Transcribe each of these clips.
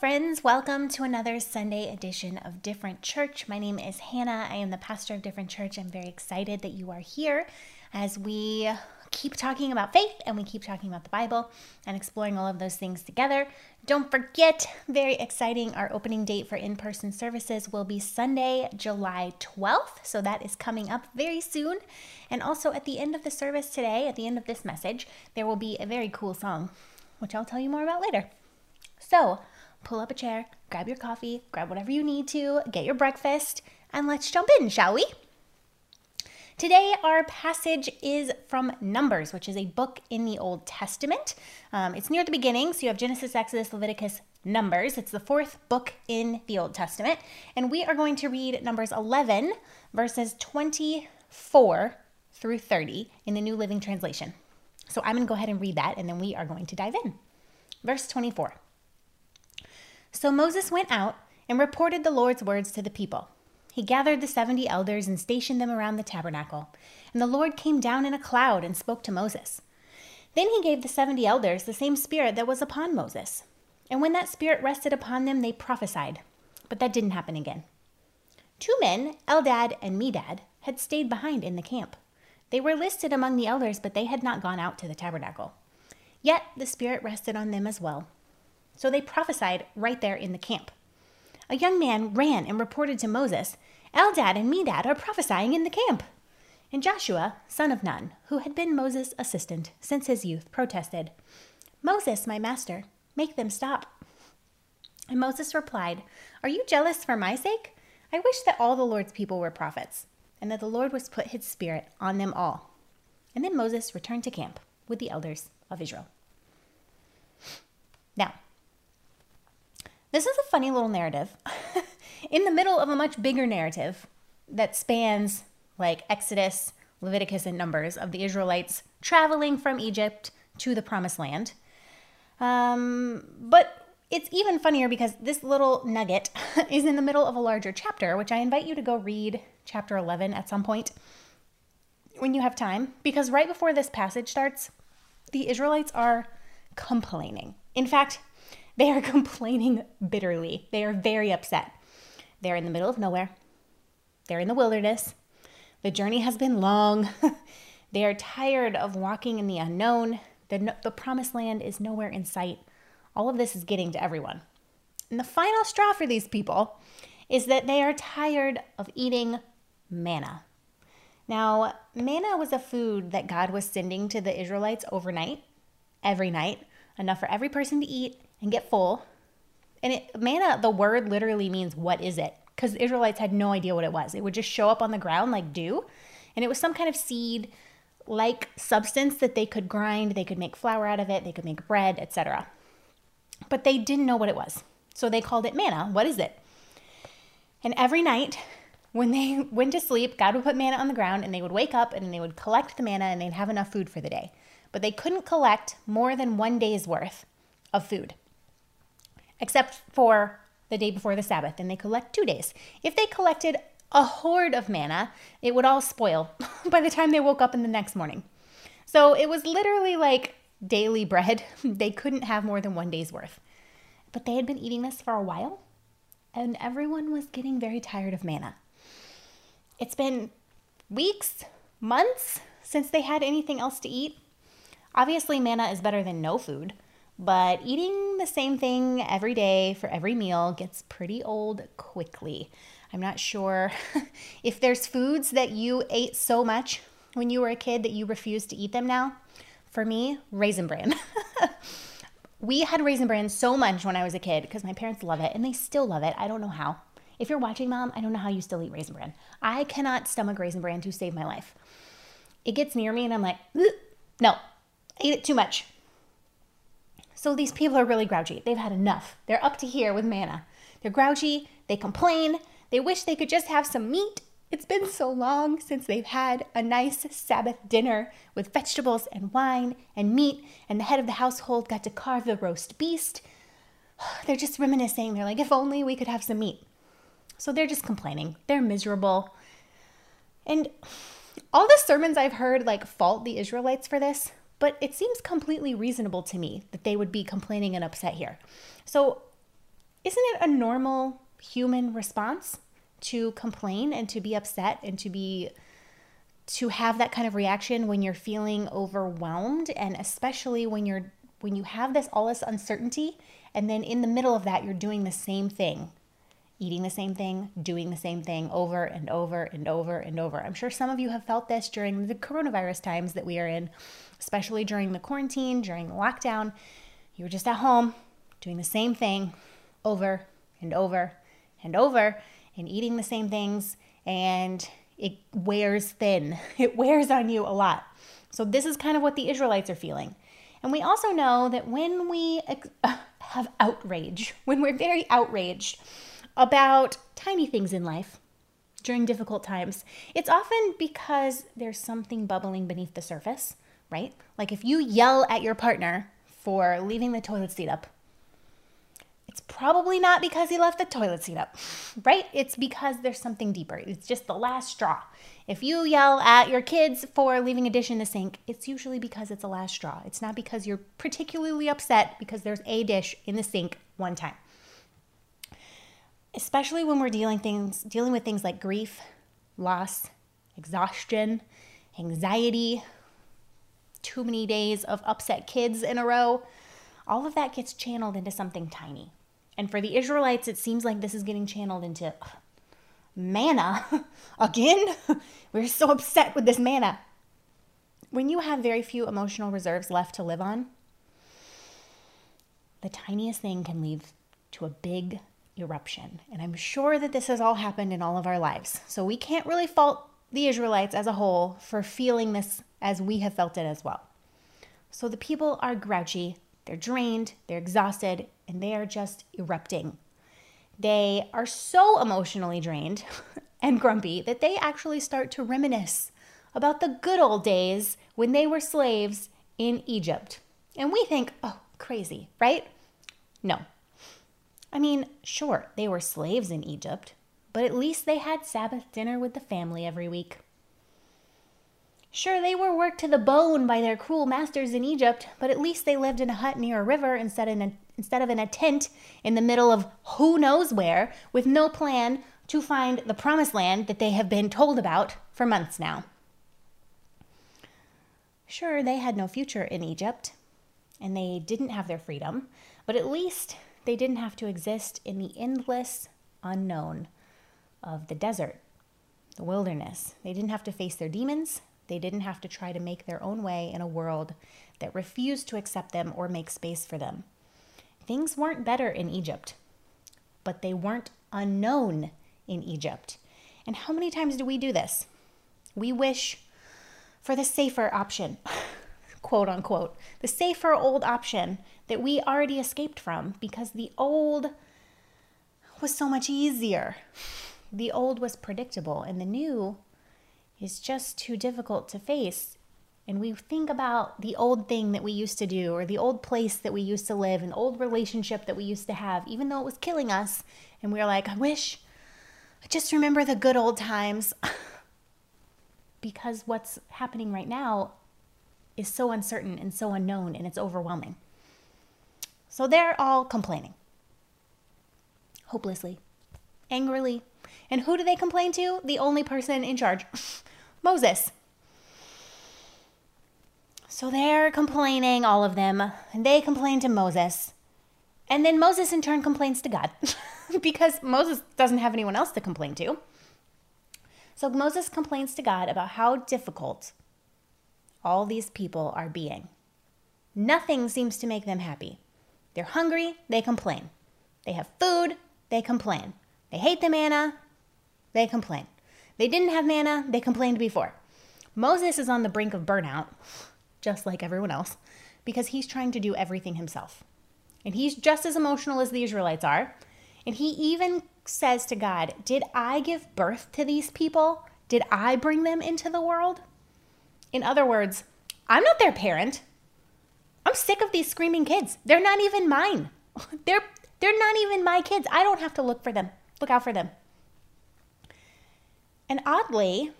friends. Welcome to another Sunday edition of Different Church. My name is Hannah. I am the pastor of Different Church. I'm very excited that you are here as we keep talking about faith and we keep talking about the Bible and exploring all of those things together. Don't forget, very exciting, our opening date for in person services will be Sunday, July 12th. So that is coming up very soon. And also at the end of the service today, at the end of this message, there will be a very cool song, which I'll tell you more about later. So, pull up a chair, grab your coffee, grab whatever you need to, get your breakfast, and let's jump in, shall we? Today, our passage is from Numbers, which is a book in the Old Testament. Um, it's near the beginning, so you have Genesis, Exodus, Leviticus, Numbers. It's the fourth book in the Old Testament. And we are going to read Numbers 11, verses 24 through 30 in the New Living Translation. So I'm going to go ahead and read that, and then we are going to dive in. Verse 24. So Moses went out and reported the Lord's words to the people. He gathered the 70 elders and stationed them around the tabernacle. And the Lord came down in a cloud and spoke to Moses. Then he gave the 70 elders the same spirit that was upon Moses. And when that spirit rested upon them, they prophesied. But that didn't happen again. Two men, Eldad and Medad, had stayed behind in the camp. They were listed among the elders, but they had not gone out to the tabernacle. Yet the Spirit rested on them as well. So they prophesied right there in the camp. A young man ran and reported to Moses, Eldad and Medad are prophesying in the camp. And Joshua, son of Nun, who had been Moses' assistant since his youth, protested, Moses, my master, make them stop. And Moses replied, Are you jealous for my sake? I wish that all the Lord's people were prophets, and that the Lord was put his spirit on them all. And then Moses returned to camp with the elders of Israel. Now, this is a funny little narrative in the middle of a much bigger narrative that spans like Exodus, Leviticus, and Numbers of the Israelites traveling from Egypt to the promised land. Um, but it's even funnier because this little nugget is in the middle of a larger chapter, which I invite you to go read chapter 11 at some point when you have time, because right before this passage starts, the Israelites are complaining. In fact, they are complaining bitterly. They are very upset. They're in the middle of nowhere. They're in the wilderness. The journey has been long. they are tired of walking in the unknown. The, the promised land is nowhere in sight. All of this is getting to everyone. And the final straw for these people is that they are tired of eating manna. Now, manna was a food that God was sending to the Israelites overnight, every night, enough for every person to eat and get full. And it, manna, the word literally means what is it? Because Israelites had no idea what it was. It would just show up on the ground like dew. And it was some kind of seed like substance that they could grind, they could make flour out of it, they could make bread, etc. But they didn't know what it was. So they called it manna. What is it? And every night when they went to sleep, God would put manna on the ground and they would wake up and they would collect the manna and they'd have enough food for the day. But they couldn't collect more than one day's worth of food except for the day before the Sabbath, and they collect two days. If they collected a hoard of manna, it would all spoil by the time they woke up in the next morning. So it was literally like daily bread. They couldn't have more than one day's worth. But they had been eating this for a while, and everyone was getting very tired of manna. It's been weeks, months since they had anything else to eat. Obviously, manna is better than no food. But eating the same thing every day for every meal gets pretty old quickly. I'm not sure if there's foods that you ate so much when you were a kid that you refuse to eat them now. For me, raisin bran. we had raisin bran so much when I was a kid because my parents love it and they still love it. I don't know how. If you're watching, mom, I don't know how you still eat raisin bran. I cannot stomach raisin bran to save my life. It gets near me and I'm like, no, I ate it too much. So these people are really grouchy. They've had enough. They're up to here with manna. They're grouchy. They complain. They wish they could just have some meat. It's been so long since they've had a nice Sabbath dinner with vegetables and wine and meat, and the head of the household got to carve the roast beast. They're just reminiscing. They're like, if only we could have some meat. So they're just complaining. They're miserable. And all the sermons I've heard like fault the Israelites for this, but it seems completely reasonable to me that they would be complaining and upset here. So isn't it a normal human response to complain and to be upset and to be to have that kind of reaction when you're feeling overwhelmed and especially when you're when you have this all this uncertainty and then in the middle of that you're doing the same thing eating the same thing doing the same thing over and over and over and over i'm sure some of you have felt this during the coronavirus times that we are in especially during the quarantine during the lockdown you were just at home doing the same thing over and over and over and eating the same things and it wears thin. It wears on you a lot. So, this is kind of what the Israelites are feeling. And we also know that when we have outrage, when we're very outraged about tiny things in life during difficult times, it's often because there's something bubbling beneath the surface, right? Like if you yell at your partner for leaving the toilet seat up, it's probably not because he left the toilet seat up, right? It's because there's something deeper. It's just the last straw. If you yell at your kids for leaving a dish in the sink, it's usually because it's a last straw. It's not because you're particularly upset because there's a dish in the sink one time. Especially when we're dealing things dealing with things like grief, loss, exhaustion, anxiety, too many days of upset kids in a row, all of that gets channeled into something tiny. And for the Israelites, it seems like this is getting channeled into manna again. We're so upset with this manna. When you have very few emotional reserves left to live on, the tiniest thing can lead to a big eruption. And I'm sure that this has all happened in all of our lives. So we can't really fault the Israelites as a whole for feeling this as we have felt it as well. So the people are grouchy, they're drained, they're exhausted, and they are just erupting. They are so emotionally drained and grumpy that they actually start to reminisce about the good old days when they were slaves in Egypt. And we think, oh, crazy, right? No. I mean, sure, they were slaves in Egypt, but at least they had Sabbath dinner with the family every week. Sure, they were worked to the bone by their cruel masters in Egypt, but at least they lived in a hut near a river instead, in a, instead of in a tent in the middle of who knows where, with no plan to find the promised land that they have been told about for months now. Sure, they had no future in Egypt, and they didn't have their freedom, but at least they didn't have to exist in the endless unknown of the desert, the wilderness. They didn't have to face their demons. They didn't have to try to make their own way in a world that refused to accept them or make space for them. Things weren't better in Egypt, but they weren't unknown in Egypt. And how many times do we do this? We wish for the safer option, quote unquote, the safer old option that we already escaped from because the old was so much easier. The old was predictable and the new is just too difficult to face. And we think about the old thing that we used to do, or the old place that we used to live, an old relationship that we used to have, even though it was killing us. And we we're like, I wish, I just remember the good old times. because what's happening right now is so uncertain and so unknown and it's overwhelming. So they're all complaining hopelessly, angrily. And who do they complain to? The only person in charge. Moses. So they're complaining, all of them, and they complain to Moses. And then Moses, in turn, complains to God because Moses doesn't have anyone else to complain to. So Moses complains to God about how difficult all these people are being. Nothing seems to make them happy. They're hungry, they complain. They have food, they complain. They hate the manna, they complain. They didn't have manna, they complained before. Moses is on the brink of burnout, just like everyone else, because he's trying to do everything himself. And he's just as emotional as the Israelites are. And he even says to God, Did I give birth to these people? Did I bring them into the world? In other words, I'm not their parent. I'm sick of these screaming kids. They're not even mine. They're they're not even my kids. I don't have to look for them. Look out for them. And oddly,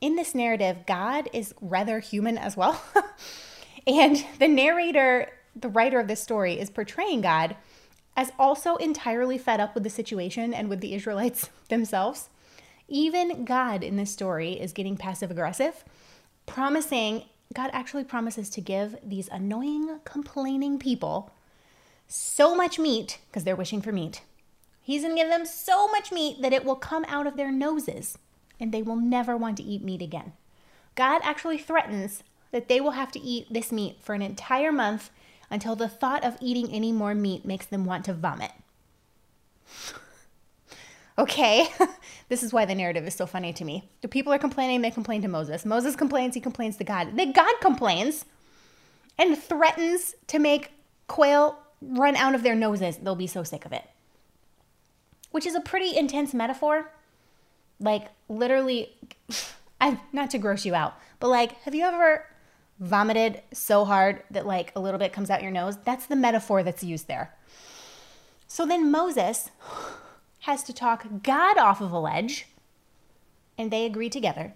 in this narrative, God is rather human as well. and the narrator, the writer of this story, is portraying God as also entirely fed up with the situation and with the Israelites themselves. Even God in this story is getting passive aggressive, promising, God actually promises to give these annoying, complaining people so much meat, because they're wishing for meat. He's going to give them so much meat that it will come out of their noses and they will never want to eat meat again. God actually threatens that they will have to eat this meat for an entire month until the thought of eating any more meat makes them want to vomit. okay, this is why the narrative is so funny to me. The people are complaining, they complain to Moses. Moses complains, he complains to God. Then God complains and threatens to make quail run out of their noses. They'll be so sick of it. Which is a pretty intense metaphor. Like, literally, I not to gross you out, but like, have you ever vomited so hard that like a little bit comes out your nose? That's the metaphor that's used there. So then Moses has to talk God off of a ledge, and they agree together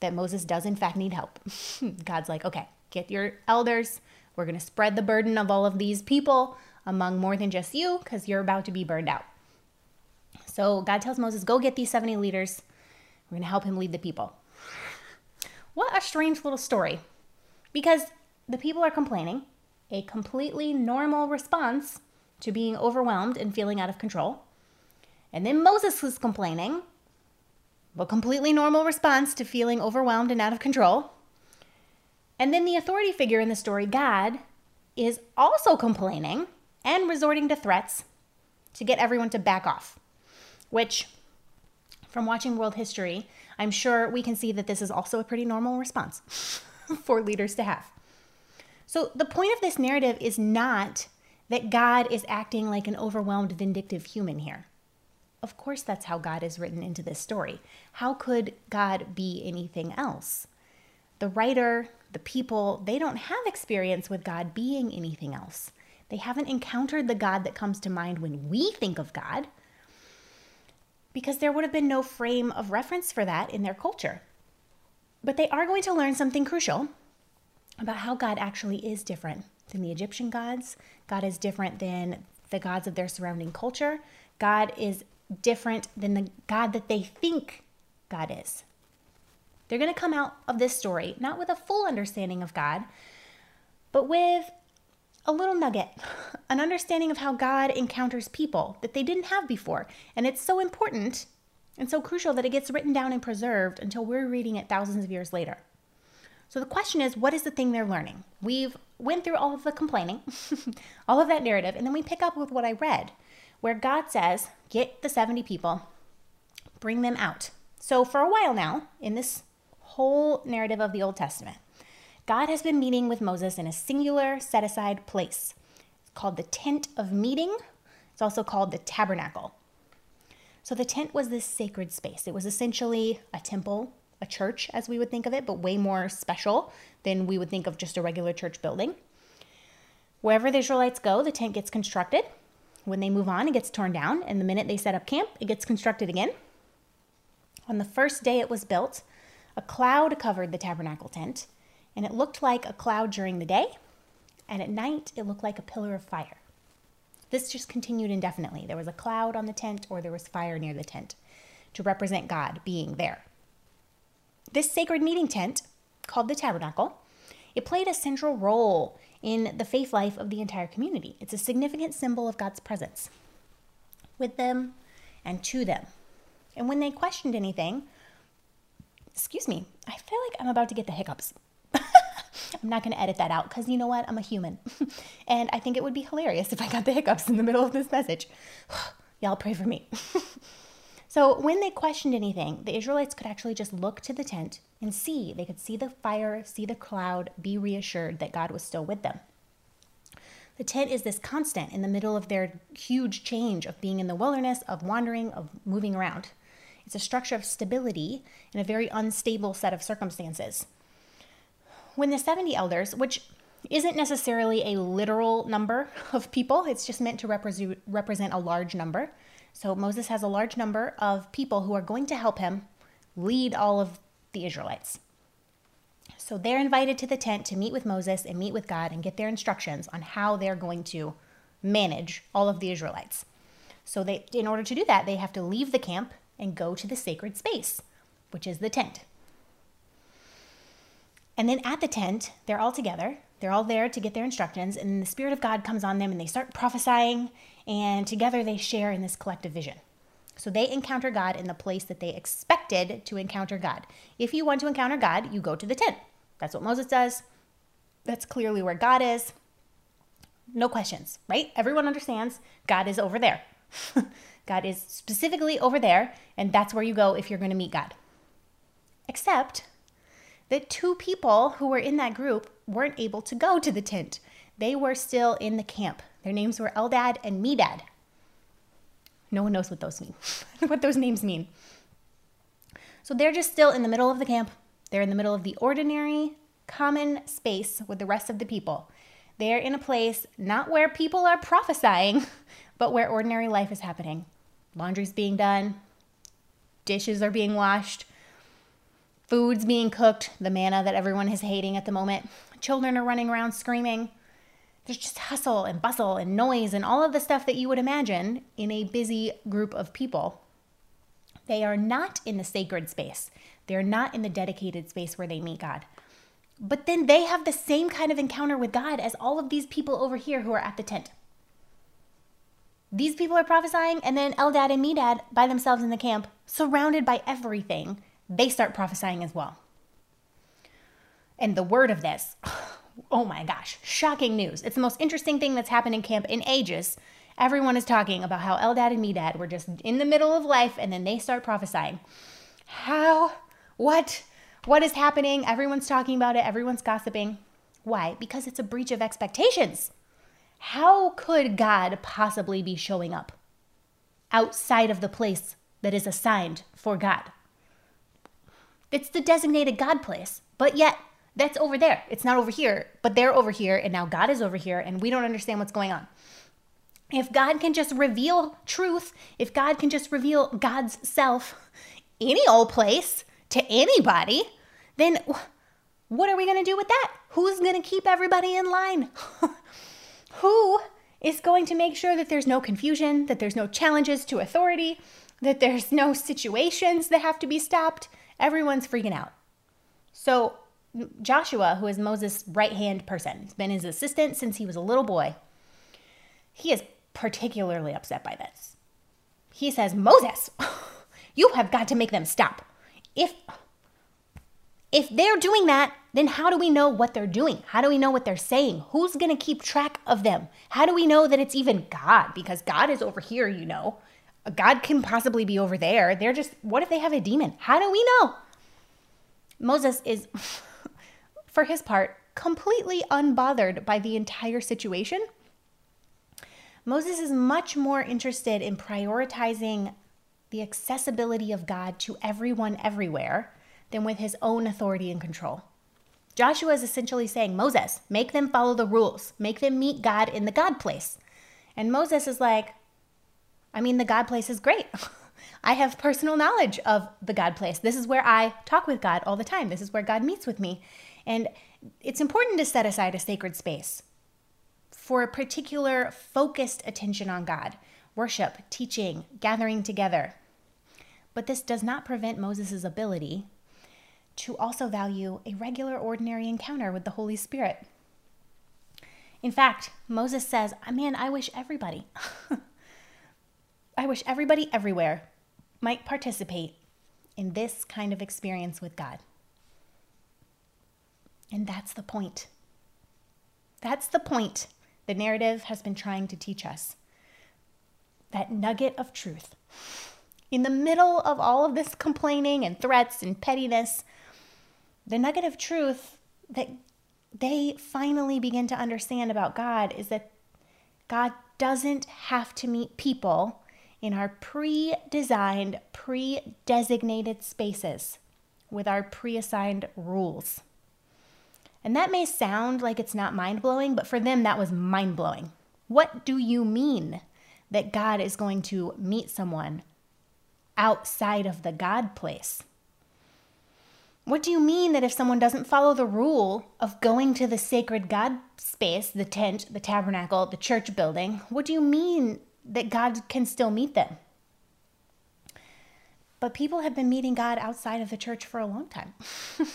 that Moses does, in fact, need help. God's like, okay, get your elders. We're going to spread the burden of all of these people among more than just you because you're about to be burned out. So God tells Moses, go get these 70 leaders. We're going to help him lead the people. What a strange little story. Because the people are complaining, a completely normal response to being overwhelmed and feeling out of control. And then Moses was complaining, a completely normal response to feeling overwhelmed and out of control. And then the authority figure in the story, God, is also complaining and resorting to threats to get everyone to back off, which, from watching world history, I'm sure we can see that this is also a pretty normal response for leaders to have. So, the point of this narrative is not that God is acting like an overwhelmed, vindictive human here. Of course, that's how God is written into this story. How could God be anything else? The writer, the people, they don't have experience with God being anything else. They haven't encountered the God that comes to mind when we think of God because there would have been no frame of reference for that in their culture. But they are going to learn something crucial about how God actually is different than the Egyptian gods. God is different than the gods of their surrounding culture. God is different than the God that they think God is. They're going to come out of this story not with a full understanding of God, but with a little nugget, an understanding of how God encounters people that they didn't have before. And it's so important and so crucial that it gets written down and preserved until we're reading it thousands of years later. So the question is, what is the thing they're learning? We've went through all of the complaining, all of that narrative, and then we pick up with what I read, where God says, "Get the 70 people, bring them out." So for a while now, in this whole narrative of the Old Testament, God has been meeting with Moses in a singular set aside place. It's called the tent of meeting. It's also called the tabernacle. So the tent was this sacred space. It was essentially a temple a church as we would think of it, but way more special than we would think of just a regular church building. Wherever the Israelites go, the tent gets constructed. When they move on, it gets torn down, and the minute they set up camp, it gets constructed again. On the first day it was built, a cloud covered the tabernacle tent, and it looked like a cloud during the day, and at night it looked like a pillar of fire. This just continued indefinitely. There was a cloud on the tent, or there was fire near the tent to represent God being there. This sacred meeting tent, called the tabernacle, it played a central role in the faith life of the entire community. It's a significant symbol of God's presence with them and to them. And when they questioned anything, excuse me, I feel like I'm about to get the hiccups. I'm not going to edit that out because you know what? I'm a human. and I think it would be hilarious if I got the hiccups in the middle of this message. Y'all pray for me. So when they questioned anything, the Israelites could actually just look to the tent and see. They could see the fire, see the cloud, be reassured that God was still with them. The tent is this constant in the middle of their huge change of being in the wilderness, of wandering, of moving around. It's a structure of stability in a very unstable set of circumstances. When the 70 elders, which isn't necessarily a literal number of people, it's just meant to represent, represent a large number. So Moses has a large number of people who are going to help him lead all of the Israelites. So they're invited to the tent to meet with Moses and meet with God and get their instructions on how they're going to manage all of the Israelites. So they in order to do that, they have to leave the camp and go to the sacred space, which is the tent. And then at the tent, they're all together. They're all there to get their instructions, and the Spirit of God comes on them and they start prophesying, and together they share in this collective vision. So they encounter God in the place that they expected to encounter God. If you want to encounter God, you go to the tent. That's what Moses does. That's clearly where God is. No questions, right? Everyone understands God is over there. God is specifically over there, and that's where you go if you're going to meet God. Except that two people who were in that group weren't able to go to the tent. They were still in the camp. Their names were Eldad and Medad. No one knows what those mean, what those names mean. So they're just still in the middle of the camp. They're in the middle of the ordinary, common space with the rest of the people. They're in a place not where people are prophesying, but where ordinary life is happening. Laundry's being done, dishes are being washed, food's being cooked, the manna that everyone is hating at the moment. Children are running around screaming. There's just hustle and bustle and noise and all of the stuff that you would imagine in a busy group of people. They are not in the sacred space. They're not in the dedicated space where they meet God. But then they have the same kind of encounter with God as all of these people over here who are at the tent. These people are prophesying, and then Eldad and Medad by themselves in the camp, surrounded by everything, they start prophesying as well. And the word of this, oh my gosh, shocking news. It's the most interesting thing that's happened in camp in ages. Everyone is talking about how Eldad and Medad were just in the middle of life and then they start prophesying. How? What? What is happening? Everyone's talking about it, everyone's gossiping. Why? Because it's a breach of expectations. How could God possibly be showing up outside of the place that is assigned for God? It's the designated God place, but yet that's over there. It's not over here, but they're over here, and now God is over here, and we don't understand what's going on. If God can just reveal truth, if God can just reveal God's self any old place to anybody, then what are we going to do with that? Who's going to keep everybody in line? Who is going to make sure that there's no confusion, that there's no challenges to authority, that there's no situations that have to be stopped? Everyone's freaking out. So Joshua, who is Moses' right hand person, has been his assistant since he was a little boy. He is particularly upset by this. He says, Moses, you have got to make them stop. If if they're doing that, then how do we know what they're doing? How do we know what they're saying? Who's going to keep track of them? How do we know that it's even God? Because God is over here, you know. God can possibly be over there. They're just, what if they have a demon? How do we know? Moses is for his part, completely unbothered by the entire situation. Moses is much more interested in prioritizing the accessibility of God to everyone everywhere than with his own authority and control. Joshua is essentially saying, Moses, make them follow the rules, make them meet God in the God place. And Moses is like, I mean, the God place is great. I have personal knowledge of the God place. This is where I talk with God all the time. This is where God meets with me. And it's important to set aside a sacred space for a particular focused attention on God, worship, teaching, gathering together. But this does not prevent Moses' ability to also value a regular, ordinary encounter with the Holy Spirit. In fact, Moses says, Man, I wish everybody, I wish everybody everywhere might participate in this kind of experience with God. And that's the point. That's the point the narrative has been trying to teach us. That nugget of truth. In the middle of all of this complaining and threats and pettiness, the nugget of truth that they finally begin to understand about God is that God doesn't have to meet people in our pre designed, pre designated spaces with our pre assigned rules. And that may sound like it's not mind blowing, but for them, that was mind blowing. What do you mean that God is going to meet someone outside of the God place? What do you mean that if someone doesn't follow the rule of going to the sacred God space, the tent, the tabernacle, the church building, what do you mean that God can still meet them? But people have been meeting God outside of the church for a long time.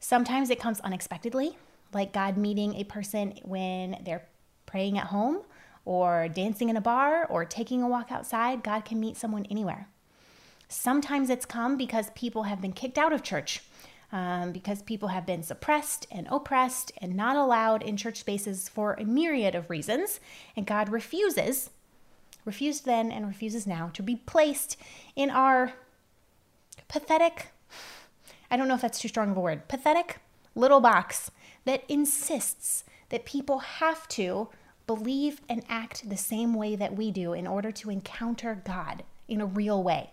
Sometimes it comes unexpectedly, like God meeting a person when they're praying at home or dancing in a bar or taking a walk outside. God can meet someone anywhere. Sometimes it's come because people have been kicked out of church, um, because people have been suppressed and oppressed and not allowed in church spaces for a myriad of reasons. And God refuses, refused then and refuses now, to be placed in our pathetic, I don't know if that's too strong of a word, pathetic little box that insists that people have to believe and act the same way that we do in order to encounter God in a real way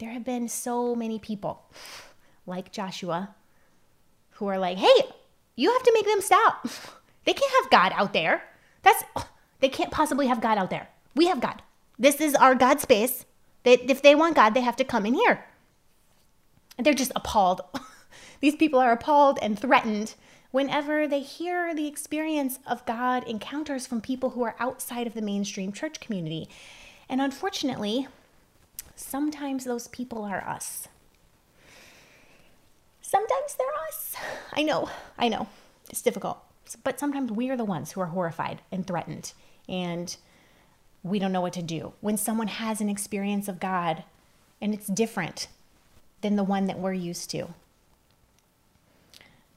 there have been so many people like Joshua who are like, hey, you have to make them stop. They can't have God out there. That's they can't possibly have God out there. We have God. This is our God space. They, if they want God, they have to come in here. They're just appalled. These people are appalled and threatened whenever they hear the experience of God encounters from people who are outside of the mainstream church community. And unfortunately, sometimes those people are us. Sometimes they're us. I know, I know. It's difficult. But sometimes we are the ones who are horrified and threatened, and we don't know what to do. When someone has an experience of God and it's different than the one that we're used to.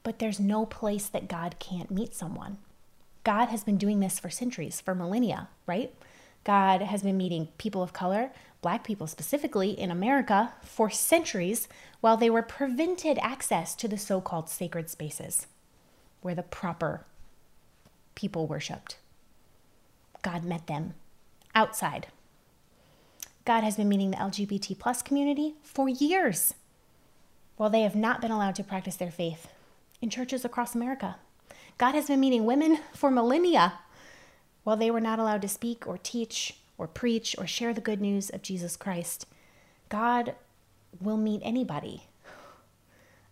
But there's no place that God can't meet someone. God has been doing this for centuries, for millennia, right? God has been meeting people of color, black people specifically in America, for centuries while they were prevented access to the so called sacred spaces where the proper people worshiped. God met them outside. God has been meeting the LGBT plus community for years while they have not been allowed to practice their faith in churches across America. God has been meeting women for millennia while they were not allowed to speak or teach or preach or share the good news of Jesus Christ, God will meet anybody,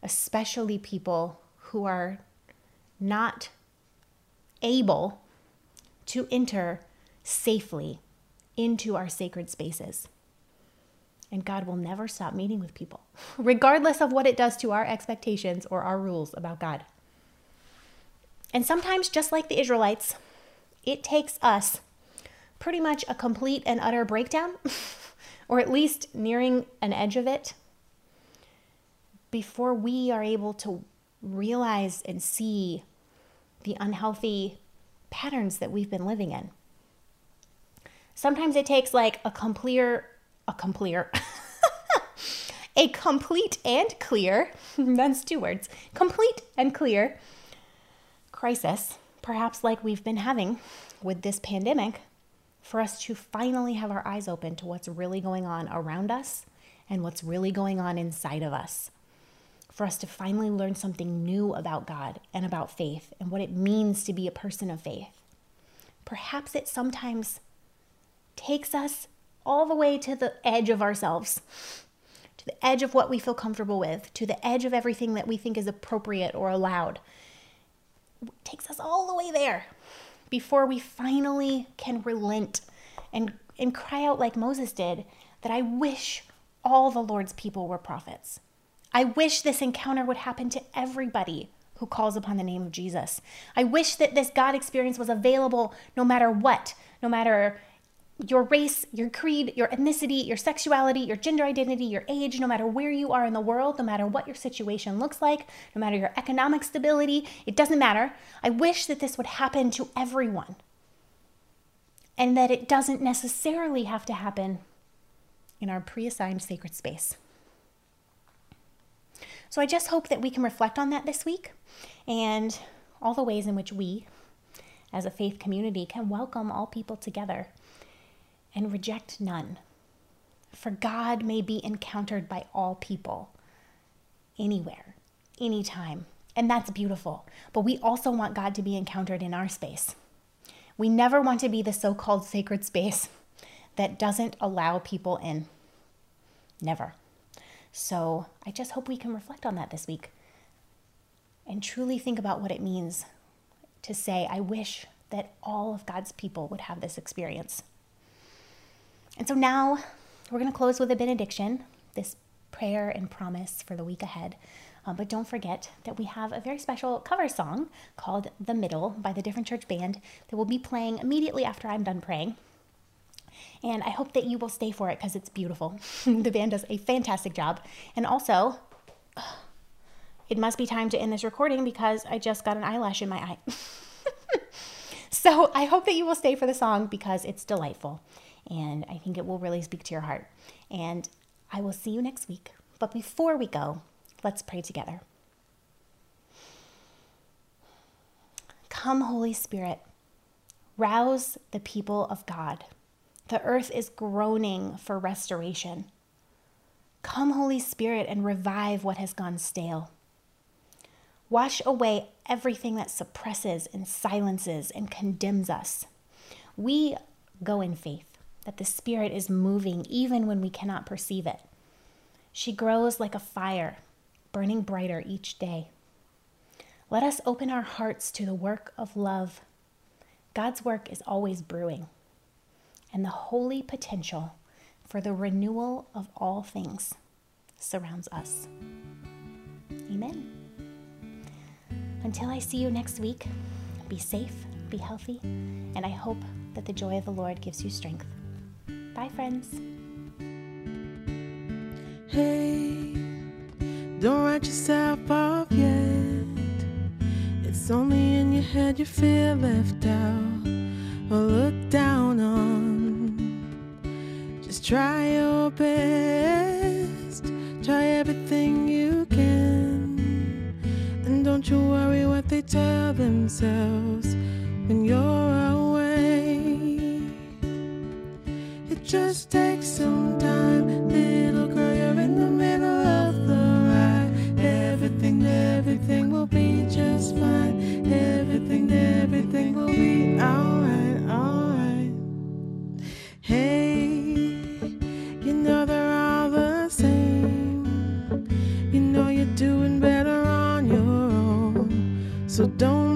especially people who are not able to enter safely into our sacred spaces. And God will never stop meeting with people, regardless of what it does to our expectations or our rules about God. And sometimes, just like the Israelites, it takes us pretty much a complete and utter breakdown, or at least nearing an edge of it, before we are able to realize and see the unhealthy patterns that we've been living in. Sometimes it takes like a complete, a complete, a complete and clear, that's two words, complete and clear crisis, perhaps like we've been having with this pandemic, for us to finally have our eyes open to what's really going on around us and what's really going on inside of us. For us to finally learn something new about God and about faith and what it means to be a person of faith. Perhaps it sometimes takes us all the way to the edge of ourselves, to the edge of what we feel comfortable with, to the edge of everything that we think is appropriate or allowed. It takes us all the way there before we finally can relent and, and cry out like Moses did that I wish all the Lord's people were prophets. I wish this encounter would happen to everybody who calls upon the name of Jesus. I wish that this God experience was available no matter what, no matter your race, your creed, your ethnicity, your sexuality, your gender identity, your age, no matter where you are in the world, no matter what your situation looks like, no matter your economic stability, it doesn't matter. I wish that this would happen to everyone. And that it doesn't necessarily have to happen in our pre assigned sacred space. So I just hope that we can reflect on that this week and all the ways in which we, as a faith community, can welcome all people together and reject none. For God may be encountered by all people, anywhere, anytime. And that's beautiful. But we also want God to be encountered in our space. We never want to be the so called sacred space that doesn't allow people in. Never. So I just hope we can reflect on that this week and truly think about what it means to say, I wish that all of God's people would have this experience. And so now we're going to close with a benediction, this prayer and promise for the week ahead. Uh, but don't forget that we have a very special cover song called The Middle by the Different Church Band that will be playing immediately after I'm done praying. And I hope that you will stay for it because it's beautiful. the band does a fantastic job. And also, it must be time to end this recording because I just got an eyelash in my eye. so I hope that you will stay for the song because it's delightful. And I think it will really speak to your heart. And I will see you next week. But before we go, let's pray together. Come, Holy Spirit, rouse the people of God. The earth is groaning for restoration. Come, Holy Spirit, and revive what has gone stale. Wash away everything that suppresses and silences and condemns us. We go in faith that the Spirit is moving even when we cannot perceive it. She grows like a fire, burning brighter each day. Let us open our hearts to the work of love. God's work is always brewing and the holy potential for the renewal of all things surrounds us. Amen. Until I see you next week, be safe, be healthy, and I hope that the joy of the Lord gives you strength. Bye, friends. Hey, don't write yourself off yet. It's only in your head you feel left out or looked down on. Try your best, try everything you can. And don't you worry what they tell themselves when you're away. It just takes some time, little girl, you're in the middle of the ride. Everything, everything will be just fine. Everything, everything will be alright. So don't